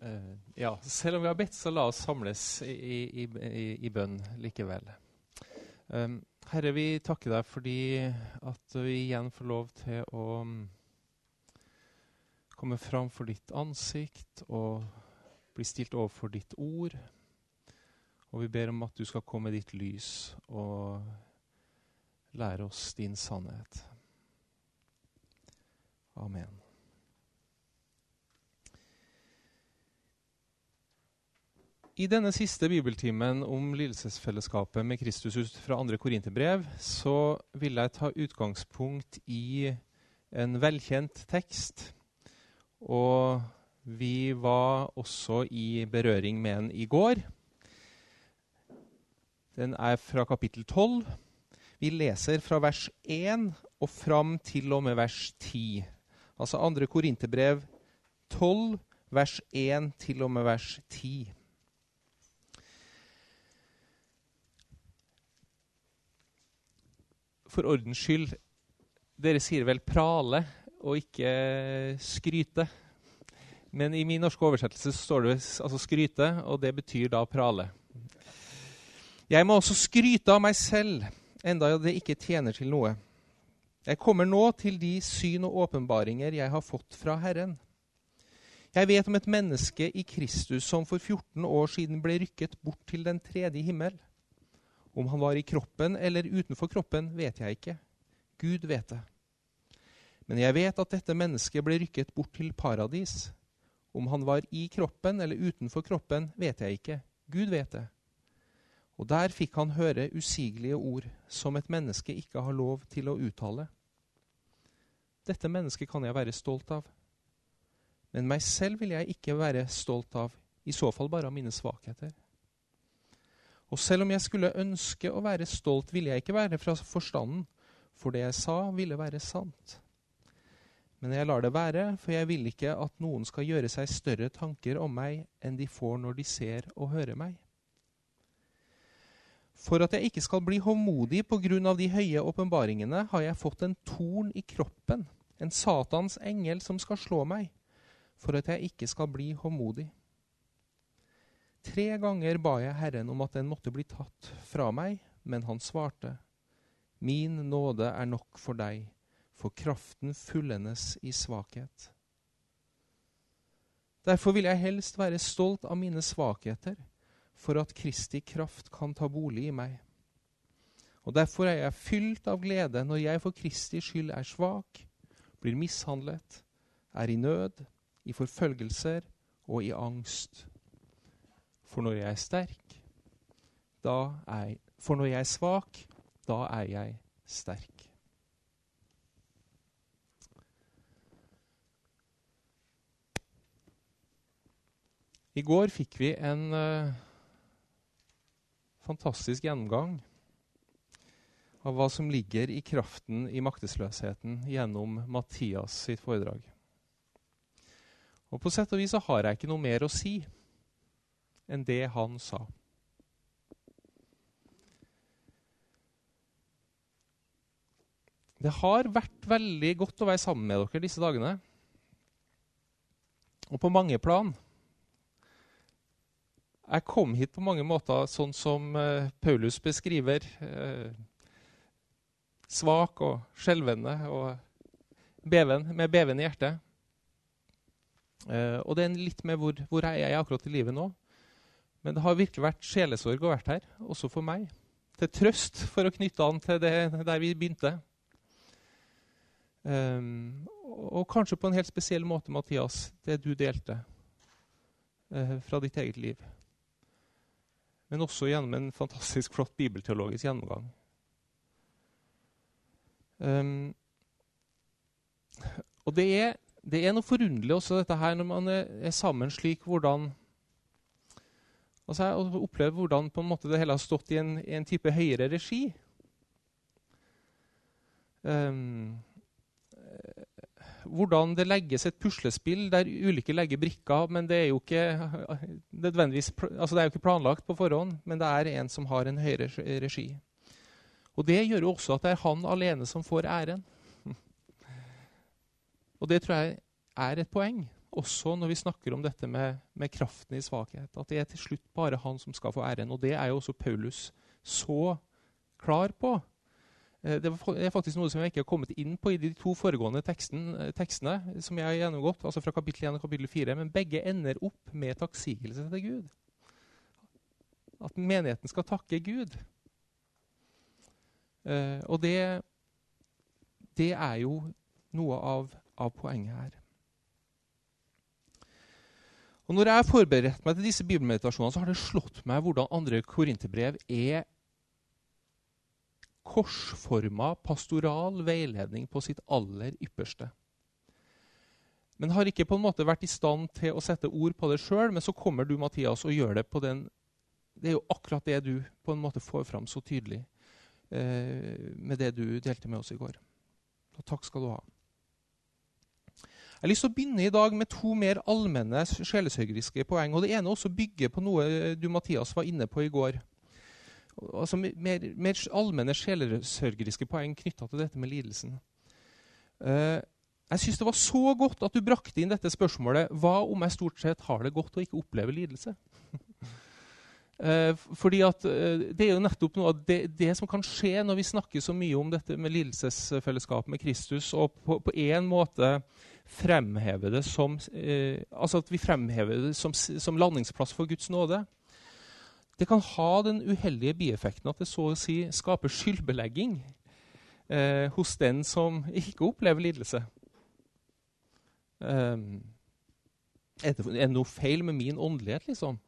Uh, ja, selv om vi har bedt, så la oss samles i, i, i, i bønn likevel. Um, Herre, vi takker deg fordi at vi igjen får lov til å um, komme fram for ditt ansikt og bli stilt overfor ditt ord. Og vi ber om at du skal komme med ditt lys og lære oss din sannhet. Amen. I denne siste bibeltimen om lidelsesfellesskapet med Kristus ut fra andre korinterbrev, så vil jeg ta utgangspunkt i en velkjent tekst. Og vi var også i berøring med den i går. Den er fra kapittel 12. Vi leser fra vers 1 og fram til og med vers 10. Altså andre korinterbrev 12, vers 1 til og med vers 10. for ordens skyld Dere sier vel 'prale' og ikke 'skryte'. Men i min norske oversettelse står det altså 'skryte', og det betyr da 'prale'. Jeg må også skryte av meg selv, enda det ikke tjener til noe. Jeg kommer nå til de syn og åpenbaringer jeg har fått fra Herren. Jeg vet om et menneske i Kristus som for 14 år siden ble rykket bort til den tredje himmel. Om han var i kroppen eller utenfor kroppen, vet jeg ikke. Gud vet det. Men jeg vet at dette mennesket ble rykket bort til paradis. Om han var i kroppen eller utenfor kroppen, vet jeg ikke. Gud vet det. Og der fikk han høre usigelige ord som et menneske ikke har lov til å uttale. Dette mennesket kan jeg være stolt av. Men meg selv vil jeg ikke være stolt av, i så fall bare av mine svakheter. Og selv om jeg skulle ønske å være stolt, ville jeg ikke være fra forstanden, for det jeg sa, ville være sant. Men jeg lar det være, for jeg vil ikke at noen skal gjøre seg større tanker om meg enn de får når de ser og hører meg. For at jeg ikke skal bli håndmodig av de høye åpenbaringene, har jeg fått en torn i kroppen, en Satans engel som skal slå meg, for at jeg ikke skal bli håndmodig. Tre ganger ba jeg Herren om at den måtte bli tatt fra meg, men han svarte, Min nåde er nok for deg, for kraften fullendes i svakhet. Derfor vil jeg helst være stolt av mine svakheter, for at Kristi kraft kan ta bolig i meg. Og derfor er jeg fylt av glede når jeg for Kristi skyld er svak, blir mishandlet, er i nød, i forfølgelser og i angst. For når jeg er sterk, da er For når jeg er svak, da er jeg sterk. I går fikk vi en uh, fantastisk gjennomgang av hva som ligger i kraften i maktesløsheten gjennom Mathias sitt foredrag. Og På sett og vis så har jeg ikke noe mer å si enn det han sa. Det har vært veldig godt å være sammen med dere disse dagene. Og på mange plan. Jeg kom hit på mange måter sånn som uh, Paulus beskriver. Uh, svak og skjelvende og beven, med beven i hjertet. og det er litt med hvor, hvor jeg er akkurat i livet nå. Men det har virkelig vært sjelesorg å være her, også for meg. Til trøst, for å knytte an til det der vi begynte. Um, og kanskje på en helt spesiell måte, Mathias, det du delte uh, fra ditt eget liv. Men også gjennom en fantastisk flott bibelteologisk gjennomgang. Um, og det er, det er, noe forunderlig også dette her når man er sammen slik, hvordan og så har jeg opplevd hvordan det hele har stått i en, i en type høyere regi. Um, hvordan det legges et puslespill der ulike legger brikker, men det er jo ikke nødvendigvis altså er jo ikke planlagt på forhånd, men det er en som har en høyere regi. Og Det gjør jo også at det er han alene som får æren. Og det tror jeg er et poeng. Også når vi snakker om dette med, med, kraften i svakhet. At det er til slutt bare han som skal få æren. Og det er jo også Paulus så klar på. Eh, det er faktisk noe som jeg ikke har kommet inn på i de to foregående teksten, eh, tekstene. som jeg har gjennomgått, altså fra kapittel 1 og kapittel 4, Men begge ender opp med takksigelse til Gud. At menigheten skal takke Gud. Uh, og det, det, er jo noe av, av poenget her. Og Når jeg har forberedt meg til disse bibelmeditasjonene, så har det slått meg hvordan andre korinterbrev er korsforma pastoral veiledning på sitt aller ypperste. Men har ikke på en måte vært i stand til å sette ord på det sjøl. Men så kommer du, Mathias, og gjør det på den Det er jo akkurat det du på en måte får fram så tydelig eh, med det du delte med oss i går. Og takk skal du ha. Jeg har lyst til å begynne i dag med to mer allmenne sjelesørgeriske poeng. og Det ene også bygger på noe du Mathias, var inne på i går altså mer, mer allmenne sjelesørgeriske poeng knytta til dette med lidelsen. Uh, jeg syns det var så godt at du brakte inn dette spørsmålet hva om jeg stort sett har det godt og ikke opplever lidelse? uh, fordi at Det er jo nettopp noe av det, det, som kan skje når vi snakker så mye om dette med lidelsesfellesskapet med Kristus, og på, på en måte fremheve det som, altså at vi fremhever det som, som landingsplass for Guds nåde. Det kan ha den uheldige bieffekten at det så å si skaper skyldbelegging eh, hos den som ikke opplever lidelse. Um, det, er det noe feil med min åndelighet, liksom?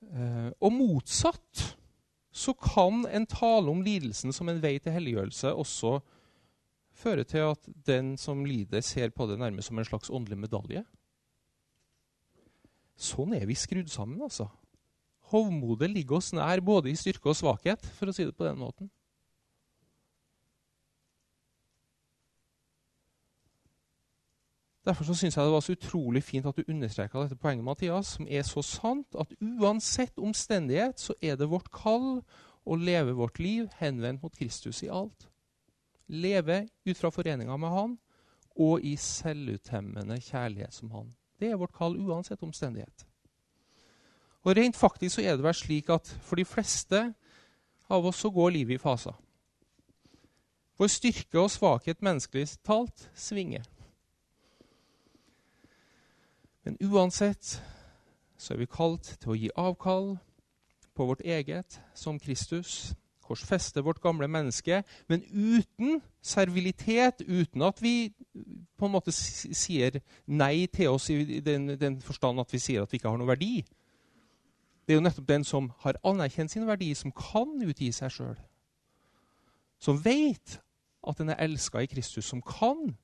Uh, og motsatt så kan en tale om lidelsen som en vei til helliggjørelse også føre til at den som lider, ser på det nærmest som en slags åndelig medalje. Sånn er vi skrudd sammen, altså. Hovmodet ligger oss nær både i styrke og svakhet, for å si det på den måten. Derfor så syns jeg det var så utrolig fint at du understreka dette poenget, Mathias, som er så sant at uansett omstendighet så er det vårt kall å leve vårt liv henvendt mot Kristus i alt. Leve ut fra foreninga med Han og i selvuthemmende kjærlighet som Han. Det er vårt kall uansett omstendighet. Og rent faktisk så er det vel slik at for de fleste av oss så går livet i faser. Vår styrke og svakhet menneskelig talt svinger. Men uansett så er vi kalt til å gi avkall på vårt eget som Kristus. Korsfeste vårt gamle menneske, men uten servilitet, uten at vi på en måte sier nei til oss i den, den forstand at vi sier at vi ikke har noe verdi. Det er jo nettopp den som har anerkjent sin verdi, som kan utgi seg sjøl. Som vet at den er elska i Kristus, som kan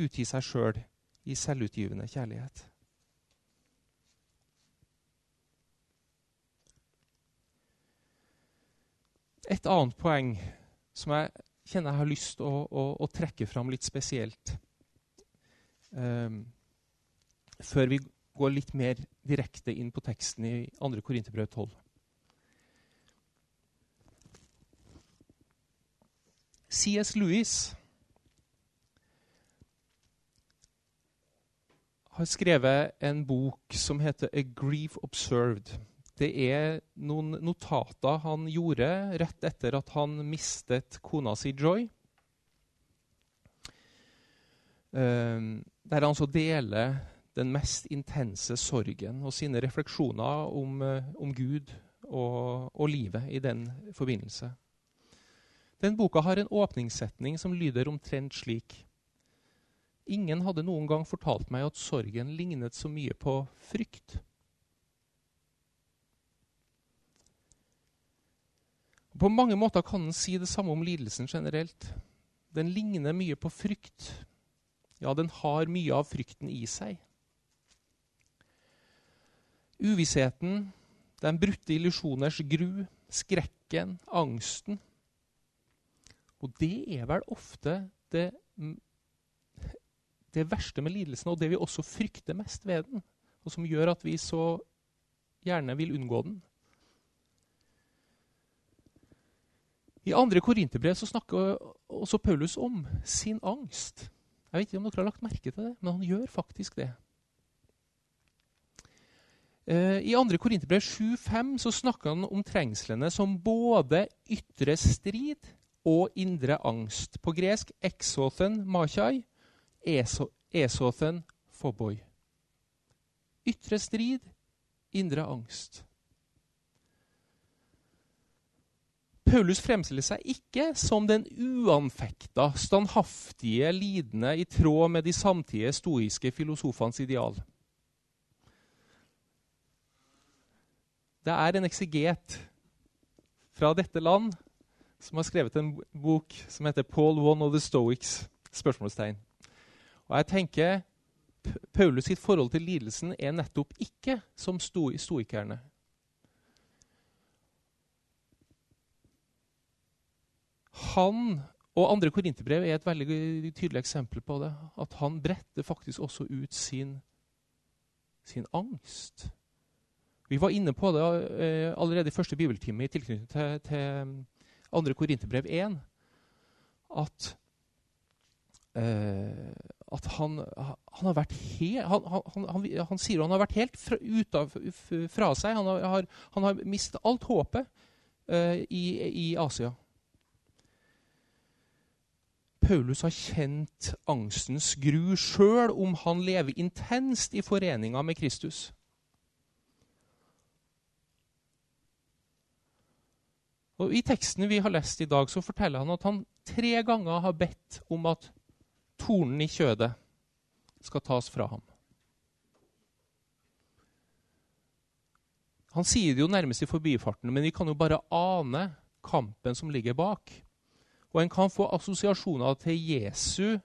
utgi seg sjøl i selvutgivende kjærlighet. Et annet poeng som jeg kjenner jeg har lyst til å, å, å, trekke fram litt spesielt um, før vi går litt mer direkte inn på teksten i 2. Korinterbrev 12. C.S. Lewis har skrevet en bok som heter 'A Grief Observed'. Det er noen notater han gjorde rett etter at han mistet kona si Joy. Um, der han så deler den mest intense sorgen og sine refleksjoner om, eh, om Gud og, og, livet i den forbindelse. Den boka har en åpningssetning som lyder omtrent slik. Ingen hadde noen gang fortalt meg at sorgen lignet så mye på frykt. På mange måter kan en si det samme om lidelsen generelt. Den ligner mye på frykt. Ja, den har mye av frykten i seg. Uvissheten, den brutte illusjoners gru, skrekken, angsten. Og det er vel ofte det, det verste med lidelsen, og det vi også frykter mest ved den, og som gjør at vi så gjerne vil unngå den. I andre korinterbrev snakker også Paulus om sin angst. Jeg vet ikke om dere har lagt merke til det, men han gjør faktisk det. Eh, I 2. Korinterbrev 7,5 så snakker han om trengslene som både ytre strid og indre angst. På gresk exothen machai, esothen phoboi. Ytre strid, indre angst. Paulus fremstiller seg ikke som den uanfekta, standhaftige, lidende i tråd med de samtidige stoiske filosofenes ideal. Det er en ekseget fra dette land som har skrevet en bok som heter 'Paul One of the Stoics'. spørsmålstegn. Og jeg tenker Paulus sitt forhold til lidelsen er nettopp ikke som stoikerne. Han og andre korinterbrev er et veldig tydelig eksempel på det. At han bretter faktisk også ut sin, sin angst. Vi var inne på det eh, allerede i første bibeltime i tilknytning til, til andre korinterbrev 1. At, eh, at han, han, har vært helt han, han, han, sier han har vært helt fra, av, fra seg. Han har, han har mistet alt håpet eh, i, i Asia. Paulus har kjent angstens gru sjøl om han lever intenst i foreninga med Kristus. Og I teksten vi har lest i dag, så forteller han at han tre ganger har bedt om at tornen i kjødet skal tas fra ham. Han sier det jo nærmest i forbifarten, men vi kan jo bare ane kampen som ligger bak. Og en kan få assosiasjoner til Jesu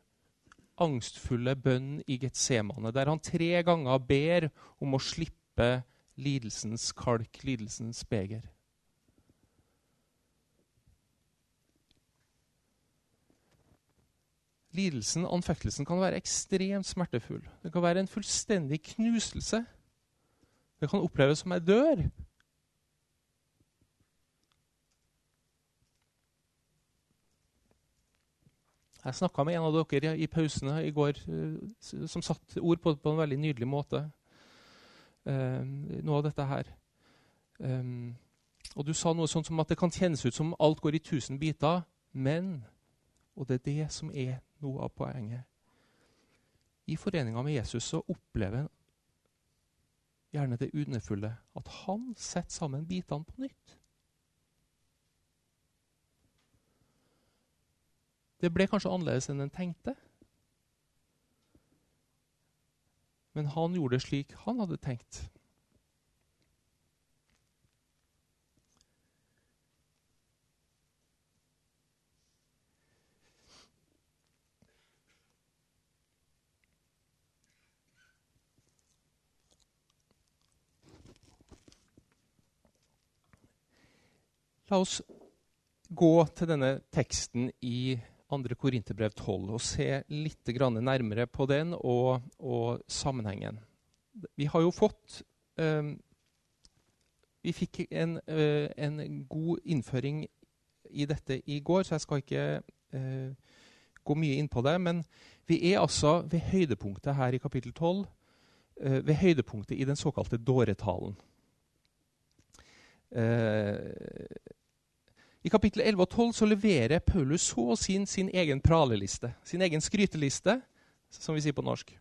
angstfulle bønn i Getsemane, der han tre ganger ber om å slippe lidelsens kalk, lidelsens beger. Lidelsen, anfektelsen, kan være ekstremt smertefull. Det kan være en fullstendig knuselse. Det kan oppleves som jeg dør. Jeg snakka med en av dere i pausene i går eh, som satte ord på, på en veldig nydelig måte. Um, noe av dette her. Um, og du sa noe sånt som at det kan kjennes ut som alt går i tusen biter, men Og det er det som er noe av poenget. I foreninga med Jesus så opplever en gjerne det underfulle. At han setter sammen bitene på nytt. Det ble kanskje annerledes enn en tenkte. Men han gjorde det slik han hadde tenkt. La oss gå til denne teksten i 2. Korinterbrev 12 og se litt nærmere på den og, og, sammenhengen. Vi har jo fått um, Vi fikk en, uh, en, god innføring i dette i går, så jeg skal ikke uh, gå mye inn på det. Men vi er altså ved høydepunktet her i kapittel 12, uh, ved høydepunktet i den såkalte dåretalen. Uh, i kapittel 11 og 12 så leverer Paulus så å si sin egen praleliste, sin egen skryteliste, som vi sier på norsk.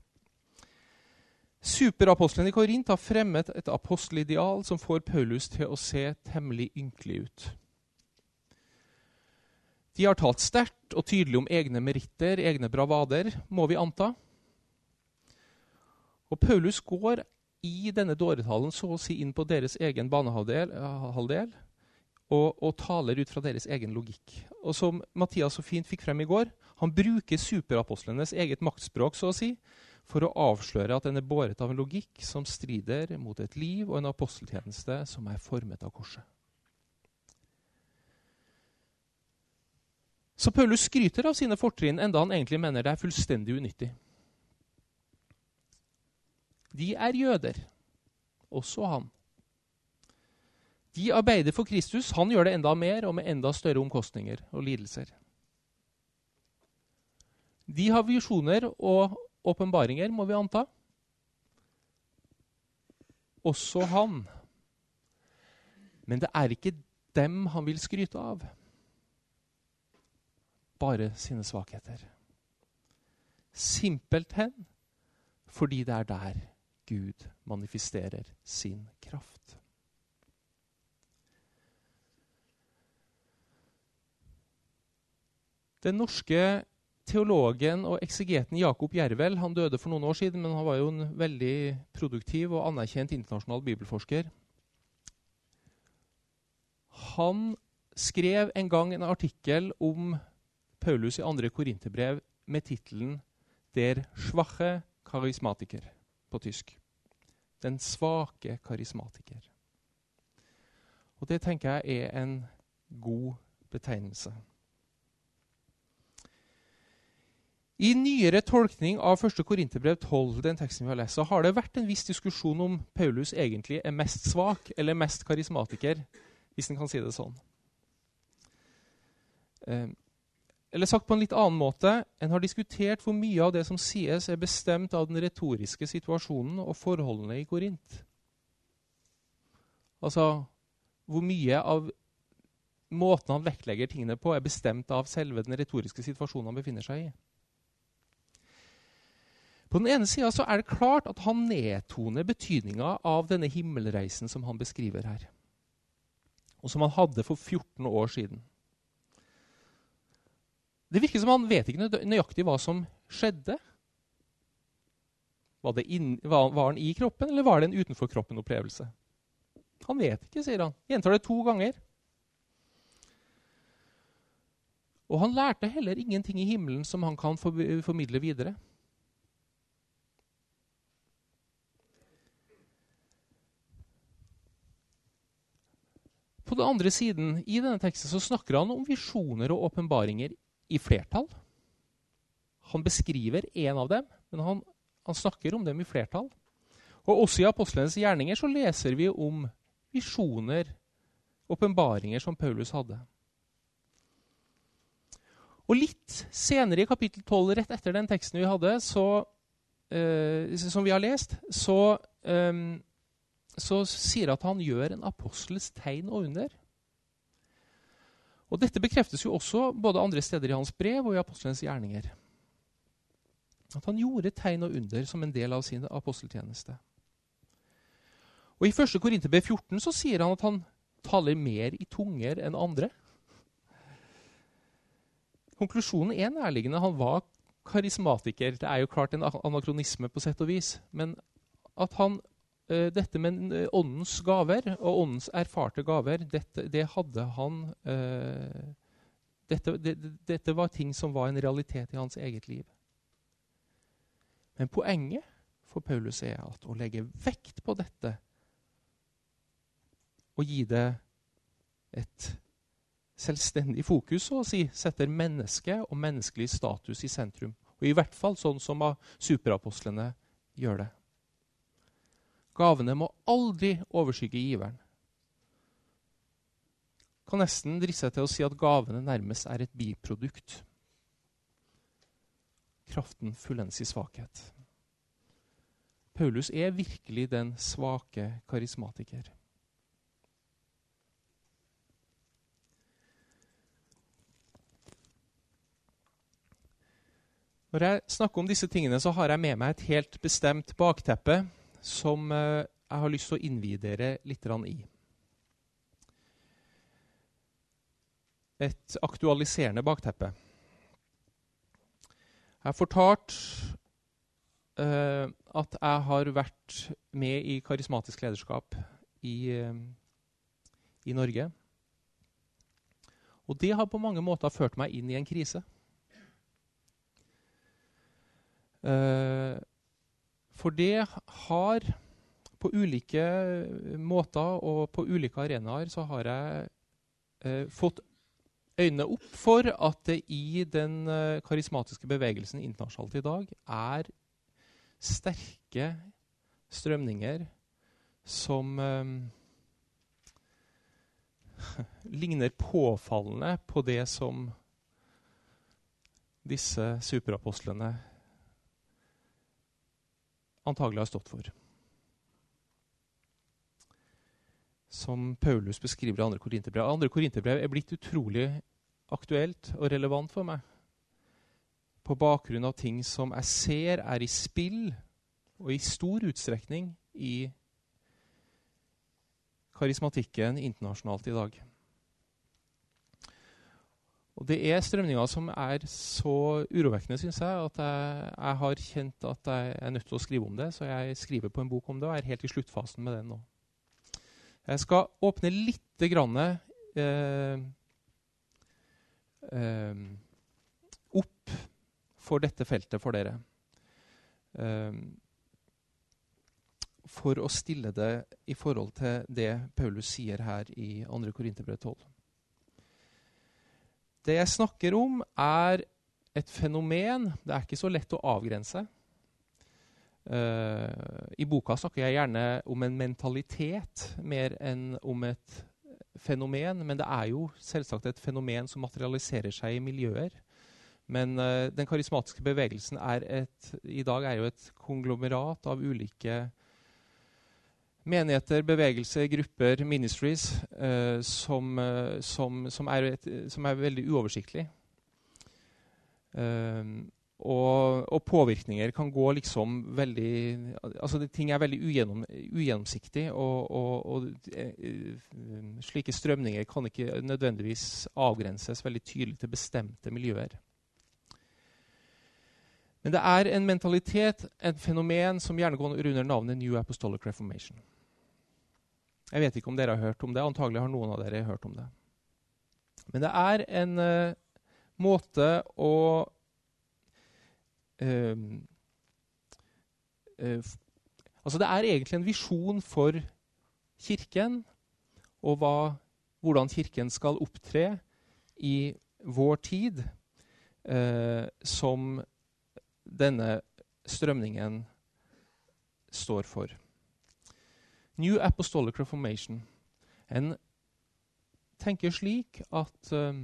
Superapostelen i Korint har fremmet et apostelideal som får Paulus til å se temmelig ynkelig ut. De har talt sterkt og tydelig om egne meritter, egne bravader, må vi anta. Og Paulus går i denne dåretalen så å si inn på deres egen banehalvdel og, og, taler ut fra deres egen logikk. Og som Mathias så fint fikk frem i går, han bruker superapostlenes eget maktspråk så å si, for å avsløre at den er båret av en logikk som strider mot et liv og en aposteltjeneste som er formet av korset. Så Paulus skryter av sine fortrinn, enda han egentlig mener det er fullstendig unyttig. De er jøder, også han. De arbeider for Kristus. Han gjør det enda mer og med enda større omkostninger og lidelser. De har visjoner og åpenbaringer, må vi anta. Også han. Men det er ikke dem han vil skryte av. Bare sine svakheter. Simpelthen fordi det er der Gud manifesterer sin kraft. Den norske teologen og eksegeten Jakob Jervel han døde for noen år siden, men han var jo en veldig produktiv og anerkjent internasjonal bibelforsker. Han skrev en gang en artikkel om Paulus i andre korinterbrev med tittelen 'Der schwache karismatiker' på tysk. Den svake karismatiker. Og Det tenker jeg er en god betegnelse. I nyere tolkning av 1. Korinterbrev 12, den teksten vi har lest, så har det vært en viss diskusjon om Paulus egentlig er mest svak eller mest karismatiker, hvis en kan si det sånn. Eh, eller sagt på en litt annen måte, en har diskutert hvor mye av det som sies, er bestemt av den retoriske situasjonen og forholdene i Korint. Altså hvor mye av måten han vektlegger tingene på, er bestemt av selve den retoriske situasjonen han befinner seg i. På den ene sida er det klart at han nedtoner betydninga av denne himmelreisen som han beskriver her, og som han hadde for 14 år siden. Det virker som han vet ikke nøyaktig hva som skjedde. Var, inn, var, var han i kroppen, eller var det en utenfor kroppen-opplevelse? Han vet ikke, sier han. Gjentar det to ganger. Og han lærte heller ingenting i himmelen som han kan formidle videre. På den andre siden i denne teksten så snakker han om visjoner og åpenbaringer i flertall. Han beskriver én av dem, men han, han, snakker om dem i flertall. Og Også i apostlenes gjerninger så leser vi om visjoner, åpenbaringer, som Paulus hadde. Og Litt senere i kapittel 12, rett etter den teksten vi hadde, så, eh, som vi har lest, så, eh, så sier at han gjør en apostels tegn og under. Og Dette bekreftes jo også både andre steder i hans brev og i apostelens gjerninger. At han gjorde tegn og under som en del av sin aposteltjeneste. Og I 1. Korinterbrev 14 så sier han at han taler mer i tunger enn andre. Konklusjonen er nærliggende. Han var karismatiker. Det er jo klart en anakronisme på sett og vis. Men at han dette med uh, åndens gaver og åndens erfarte gaver, dette, det hadde han uh, dette, det, dette, var ting som var en realitet i hans eget liv. Men poenget for Paulus er at å legge vekt på dette og gi det et selvstendig fokus, så å si, setter mennesket og menneskelig status i sentrum. Og I hvert fall sånn som superapostlene gjør det. Gavene må aldri overskygge giveren. Kan nesten driste seg til å si at gavene nærmest er et biprodukt. Kraften fullendes i svakhet. Paulus er virkelig den svake karismatiker. Når jeg snakker om disse tingene, så har jeg med meg et helt bestemt bakteppe som eh, jeg har lyst til å innvie dere litt i. Et aktualiserende bakteppe. Jeg har fortalt uh, at jeg har vært med i karismatisk lederskap i, uh, i Norge. Og det har på mange måter ført meg inn i en krise. Uh, for det har på ulike måter og på ulike arenaer så har jeg eh, fått øynene opp for at det i den eh, karismatiske bevegelsen internasjonalt i dag er sterke strømninger som eh, ligner påfallende på det som disse superapostlene antagelig har stått for. Som Paulus beskriver i andre korinterbrev. Andre korinterbrev er blitt utrolig aktuelt og relevant for meg. På bakgrunn av ting som jeg ser er i spill, og i stor utstrekning i karismatikken internasjonalt i dag. Og Det er strømninger som er så urovekkende, syns jeg, at jeg, jeg, har kjent at jeg er nødt til å skrive om det. Så jeg skriver på en bok om det, og er helt i sluttfasen med den nå. Jeg skal åpne lite grann eh, eh, opp for dette feltet for dere. Eh, for å stille det i forhold til det Paulus sier her i 2. Korinterbrev 12. Det jeg snakker om, er et fenomen. Det er ikke så lett å avgrense. Uh, I boka snakker jeg gjerne om en mentalitet mer enn om et fenomen. Men det er jo selvsagt et fenomen som materialiserer seg i miljøer. Men uh, den karismatiske bevegelsen et, i dag er jo et konglomerat av ulike menigheter, bevegelser, grupper, ministries, eh, som, eh, som, som, er et, som, er veldig uoversiktlig. Eh, og, og, påvirkninger kan gå liksom veldig altså Ting er veldig ugjennom, ugjennomsiktig, og, og, og, eh, slike strømninger kan ikke nødvendigvis avgrenses veldig tydelig til bestemte miljøer. Men det er en mentalitet, et fenomen, som gjerne går under navnet New Apostolic Reformation. Jeg vet ikke om dere har hørt om det. Antagelig har noen av dere hørt om det. Men det er en uh, måte å uh, uh, Altså, det er egentlig en visjon for Kirken og hva, hvordan Kirken skal opptre i vår tid, som denne strømningen står for. New Apostolic Reformation. En tenker slik at um,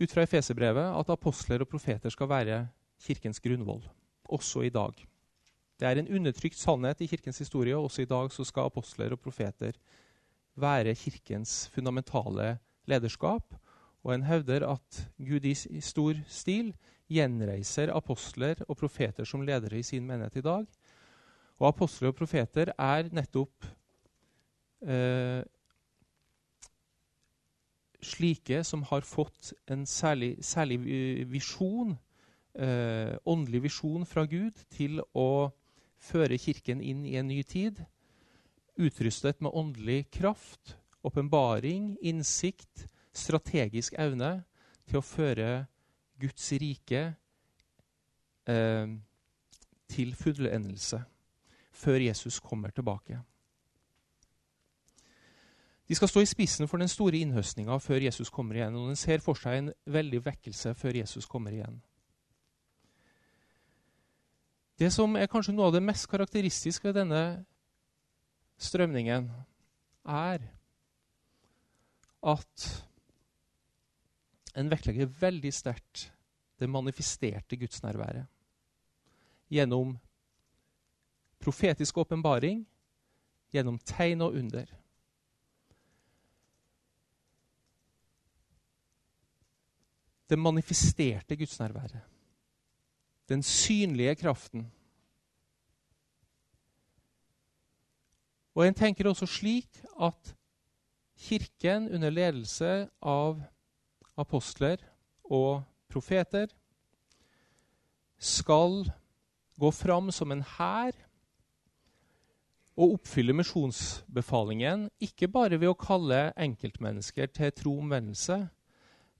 ut fra Efeserbrevet at apostler og profeter skal være kirkens grunnvoll, også i dag. Det er en undertrykt sannhet i kirkens historie, og også i dag skal apostler og profeter være kirkens fundamentale lederskap. Og en hevder at Gud i stor stil gjenreiser apostler og profeter som ledere i sin menighet i dag, og apostler og profeter er nettopp eh, slike som har fått en særlig, særlig visjon, eh, åndelig visjon fra Gud, til å føre Kirken inn i en ny tid. Utrustet med åndelig kraft, åpenbaring, innsikt, strategisk evne til å føre Guds rike eh, til fullendelse før Jesus kommer tilbake. De skal stå i spissen for den store innhøstninga før Jesus kommer igjen. Og den ser for seg en veldig vekkelse før Jesus kommer igjen. Det som er kanskje noe av det mest karakteristiske ved denne strømningen, er at en vektlegger veldig sterkt det manifesterte gudsnærværet gjennom profetisk åpenbaring gjennom tegn og under. Det manifesterte gudsnærværet. Den synlige kraften. Og En tenker også slik at Kirken under ledelse av apostler og profeter skal gå fram som en hær å oppfylle misjonsbefalingen ikke bare ved å kalle enkeltmennesker til tro omvendelse,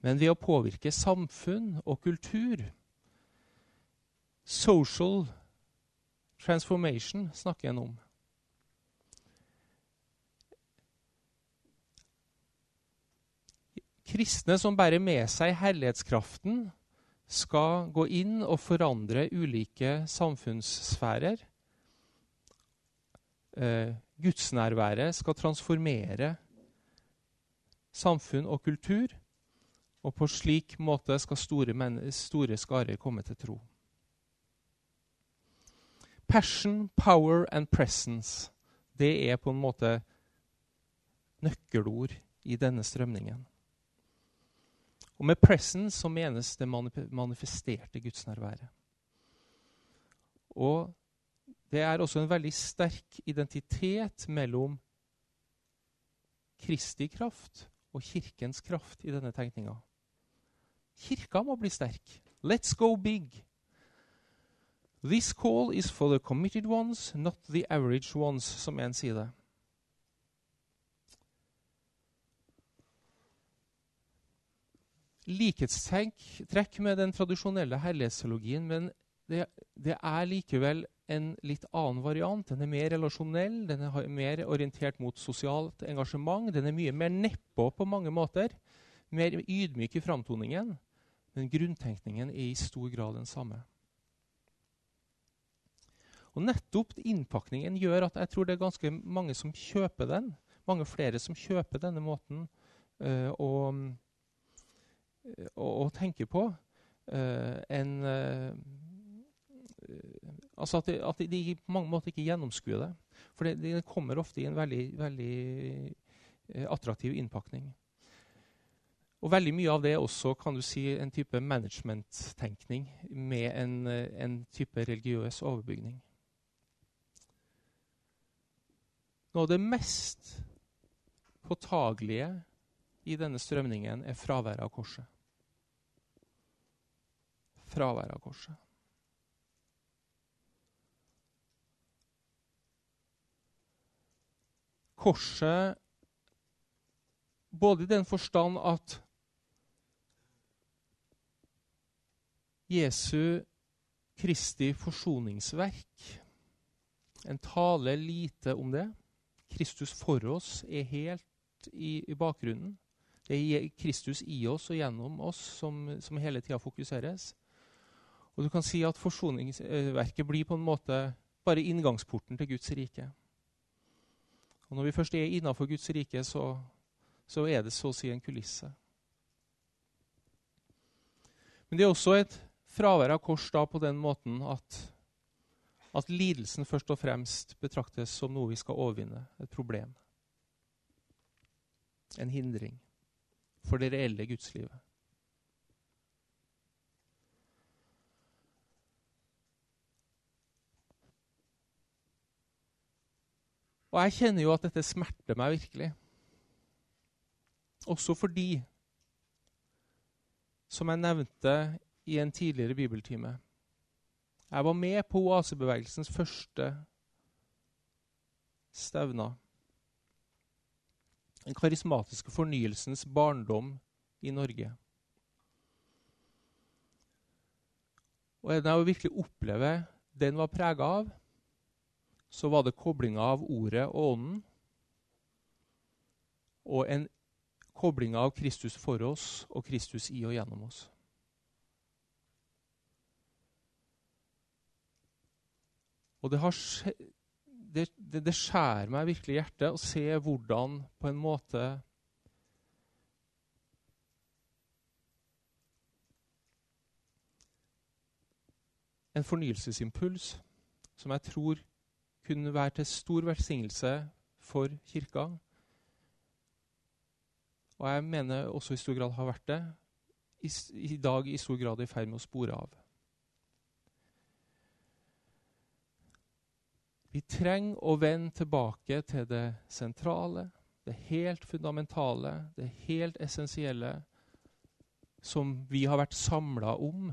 men ved å påvirke samfunn og kultur. Social transformation snakker en om. Kristne som bærer med seg herlighetskraften, skal gå inn og forandre ulike samfunnssfærer eh, gudsnærværet skal transformere samfunn og kultur. Og på slik måte skal store, store skarer komme til tro. Passion, power and presence. Det er på en måte nøkkelord i denne strømningen. Og med presence så menes det manifesterte gudsnærværet. Og det er også en veldig sterk identitet mellom Kristi kraft og Kirkens kraft i denne tenkninga. Kirka må bli sterk. Let's go big. This call is for the committed ones, not the average ones, som en sier det. Likhetstrekk med den tradisjonelle herlighetsteologien, men det, det, er likevel en litt annen variant. Den er mer relasjonell, den er mer orientert mot sosialt engasjement. Den er mye mer nedpå på mange måter. Mer ydmyk i framtoningen. Men grunntenkningen er i stor grad den samme. Og Nettopp innpakningen gjør at jeg tror det er ganske mange som kjøper den. Mange flere som kjøper denne måten øh, å, å, å, tenke på øh, enn uh, Altså at de, at de, på mange måter ikke gjennomskuer det. For det, det kommer ofte i en veldig, veldig attraktiv innpakning. Og veldig mye av det er også kan du si, en type management-tenkning med en, en type religiøs overbygning. Noe av det mest påtagelige i denne strømningen er fraværet av korset. Fraværet av korset. Korset både i den forstand at Jesu Kristi forsoningsverk En taler lite om det. Kristus for oss er helt i, i bakgrunnen. Det er Kristus i oss og gjennom oss som, som hele tida fokuseres. Og du kan si at Forsoningsverket blir på en måte bare inngangsporten til Guds rike. Og Når vi først er innafor Guds rike, så, så er det så å si en kulisse. Men det er også et fravær av kors da på den måten at at lidelsen først og fremst betraktes som noe vi skal overvinne, et problem. En hindring for det reelle gudslivet. Og jeg kjenner jo at dette smerter meg virkelig. Også fordi, som jeg nevnte i en tidligere bibeltime, jeg var med på oasebevegelsens første stevner. Den karismatiske fornyelsens barndom i Norge. Og det jeg virkelig opplever den var prega av, så var det koblinga av ordet og ånden. Og en kobling av Kristus for oss og Kristus i og gjennom oss. Og det, det, det, det skjærer meg virkelig i hjertet å se hvordan på en måte En fornyelsesimpuls som jeg tror kunne være til stor velsignelse for Kirka. Og jeg mener også i stor grad har vært det. I, i dag i stor grad i ferd med å spore av. Vi trenger å vende tilbake til det sentrale, det helt fundamentale, det helt essensielle som vi har vært samla om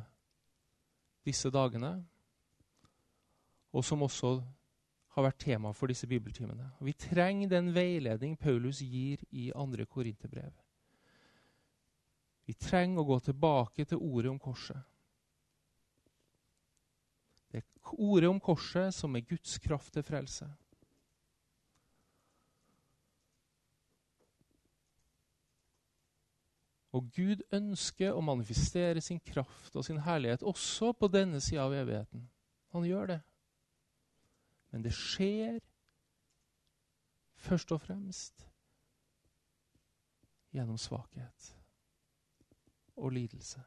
disse dagene, og som også har vært tema for disse bibeltimene. Vi trenger den veiledning Paulus gir i andre korinterbrev. Vi trenger å gå tilbake til ordet om korset. Det er ordet om korset som er Guds kraft til frelse. Og Gud ønsker å manifestere sin kraft og sin herlighet også på denne sida av evigheten. Han gjør det. Men det skjer først og fremst gjennom svakhet. og lidelse.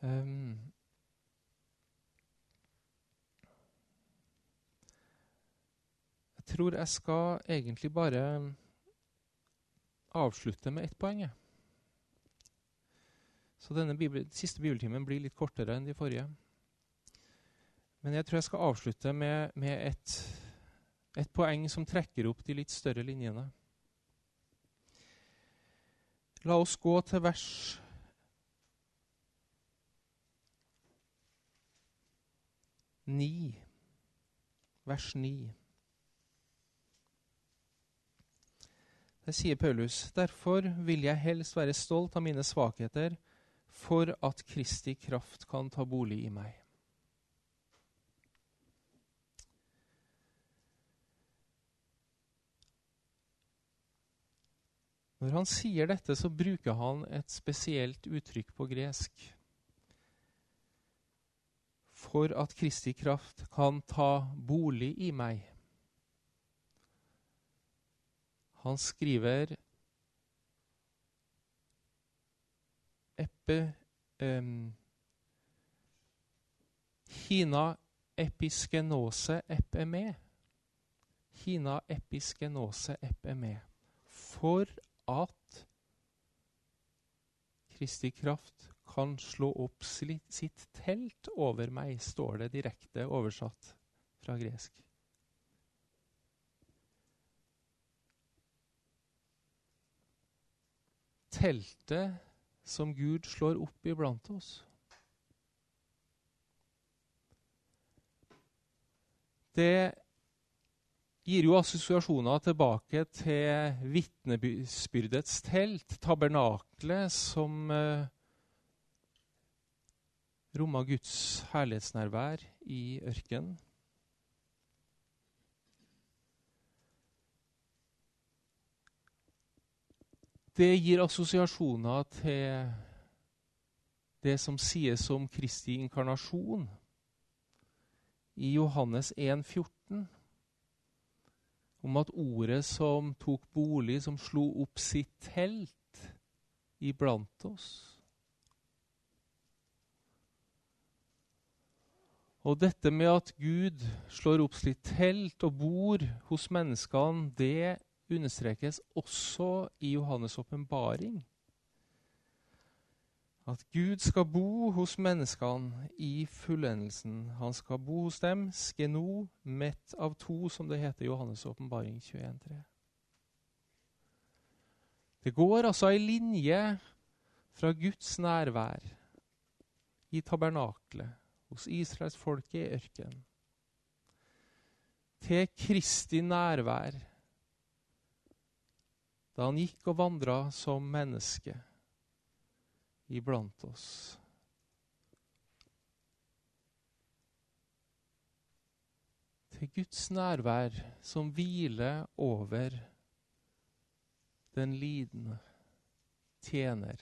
Um, jeg tror jeg skal egentlig bare avslutte med ett poeng. Så denne bibel, siste bibeltimen blir litt kortere enn de forrige. Men jeg tror jeg skal avslutte med, med et, et poeng som trekker opp de litt større linjene. La oss gå til vers 9, vers 9. Der sier Paulus.: Derfor vil jeg helst være stolt av mine svakheter, for at Kristi kraft kan ta bolig i meg. Når han sier dette, så bruker han et spesielt uttrykk på gresk for at Kristi kraft kan ta bolig i meg. Han skriver eppe, um, Hina episkenose epeme. Hina episkenose epeme. For at Kristi kraft kan slå opp sitt telt over meg, står det direkte oversatt fra gresk. Teltet som Gud slår opp iblant oss. Det gir jo assosiasjoner tilbake til vitnesbyrdets telt, tabernaklet, som uh, romma Guds herlighetsnærvær i ørkenen. Det gir assosiasjoner til det som sies om Kristi inkarnasjon i Johannes 1, 14. Om at ordet som tok bolig, som slo opp sitt telt iblant oss Og dette med at Gud slår opp sitt telt og bor hos menneskene, det understrekes også i Johannes' åpenbaring. At Gud skal bo hos menneskene i fullendelsen. Han skal bo hos dem, skeno, mett av to, som det heter i Johannes' åpenbaring 21.3. Det går altså ei linje fra Guds nærvær i tabernaklet hos Israels folk i ørkenen. Til Kristi nærvær da han gikk og vandra som menneske iblant oss. Til Guds nærvær som hviler over den lidende tjener.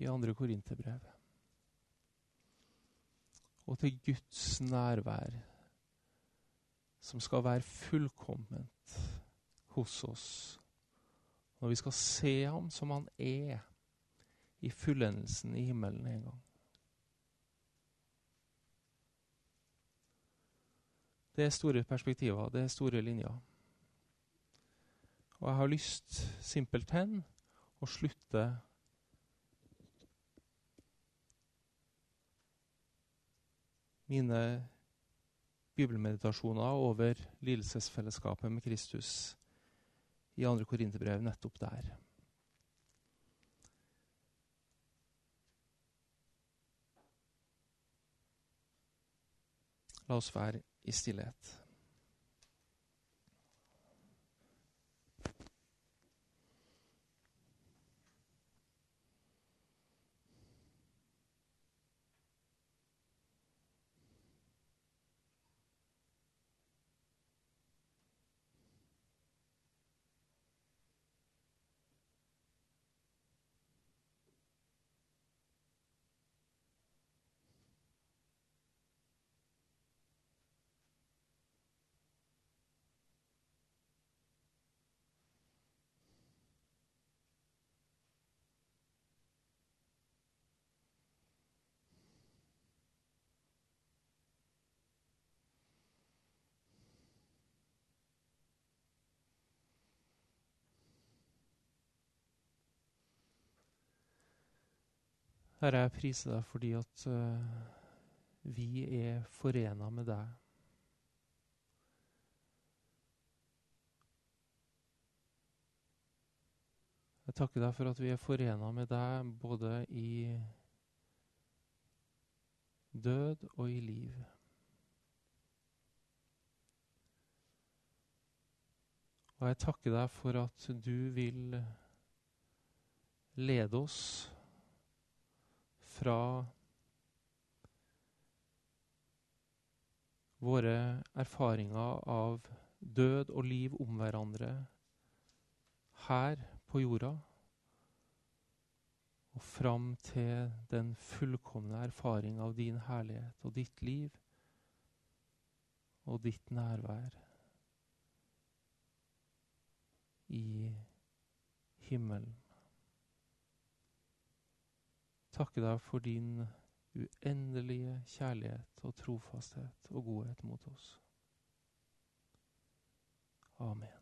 I andre Korinterbrev. Og til Guds nærvær, som skal være fullkomment hos oss. Når vi skal se ham som han er i fullendelsen i himmelen en gang. Det er store perspektiver, det er store linjer. Og jeg har lyst simpelthen å slutte mine bibelmeditasjoner over lidelsesfellesskapet med Kristus i 2. Korinterbrev nettopp der. La oss være i stillhet. Herre, jeg priser deg fordi at uh, vi er forena med deg. Jeg takker deg for at vi er forena med deg både i død og i liv. Og jeg takker deg for at du vil lede oss fra våre erfaringer av død og liv om hverandre her på jorda, og fram til den fullkomne erfaring av din herlighet og ditt liv og ditt nærvær i himmelen takke deg for din uendelige kjærlighet og trofasthet og godhet mot oss. Amen.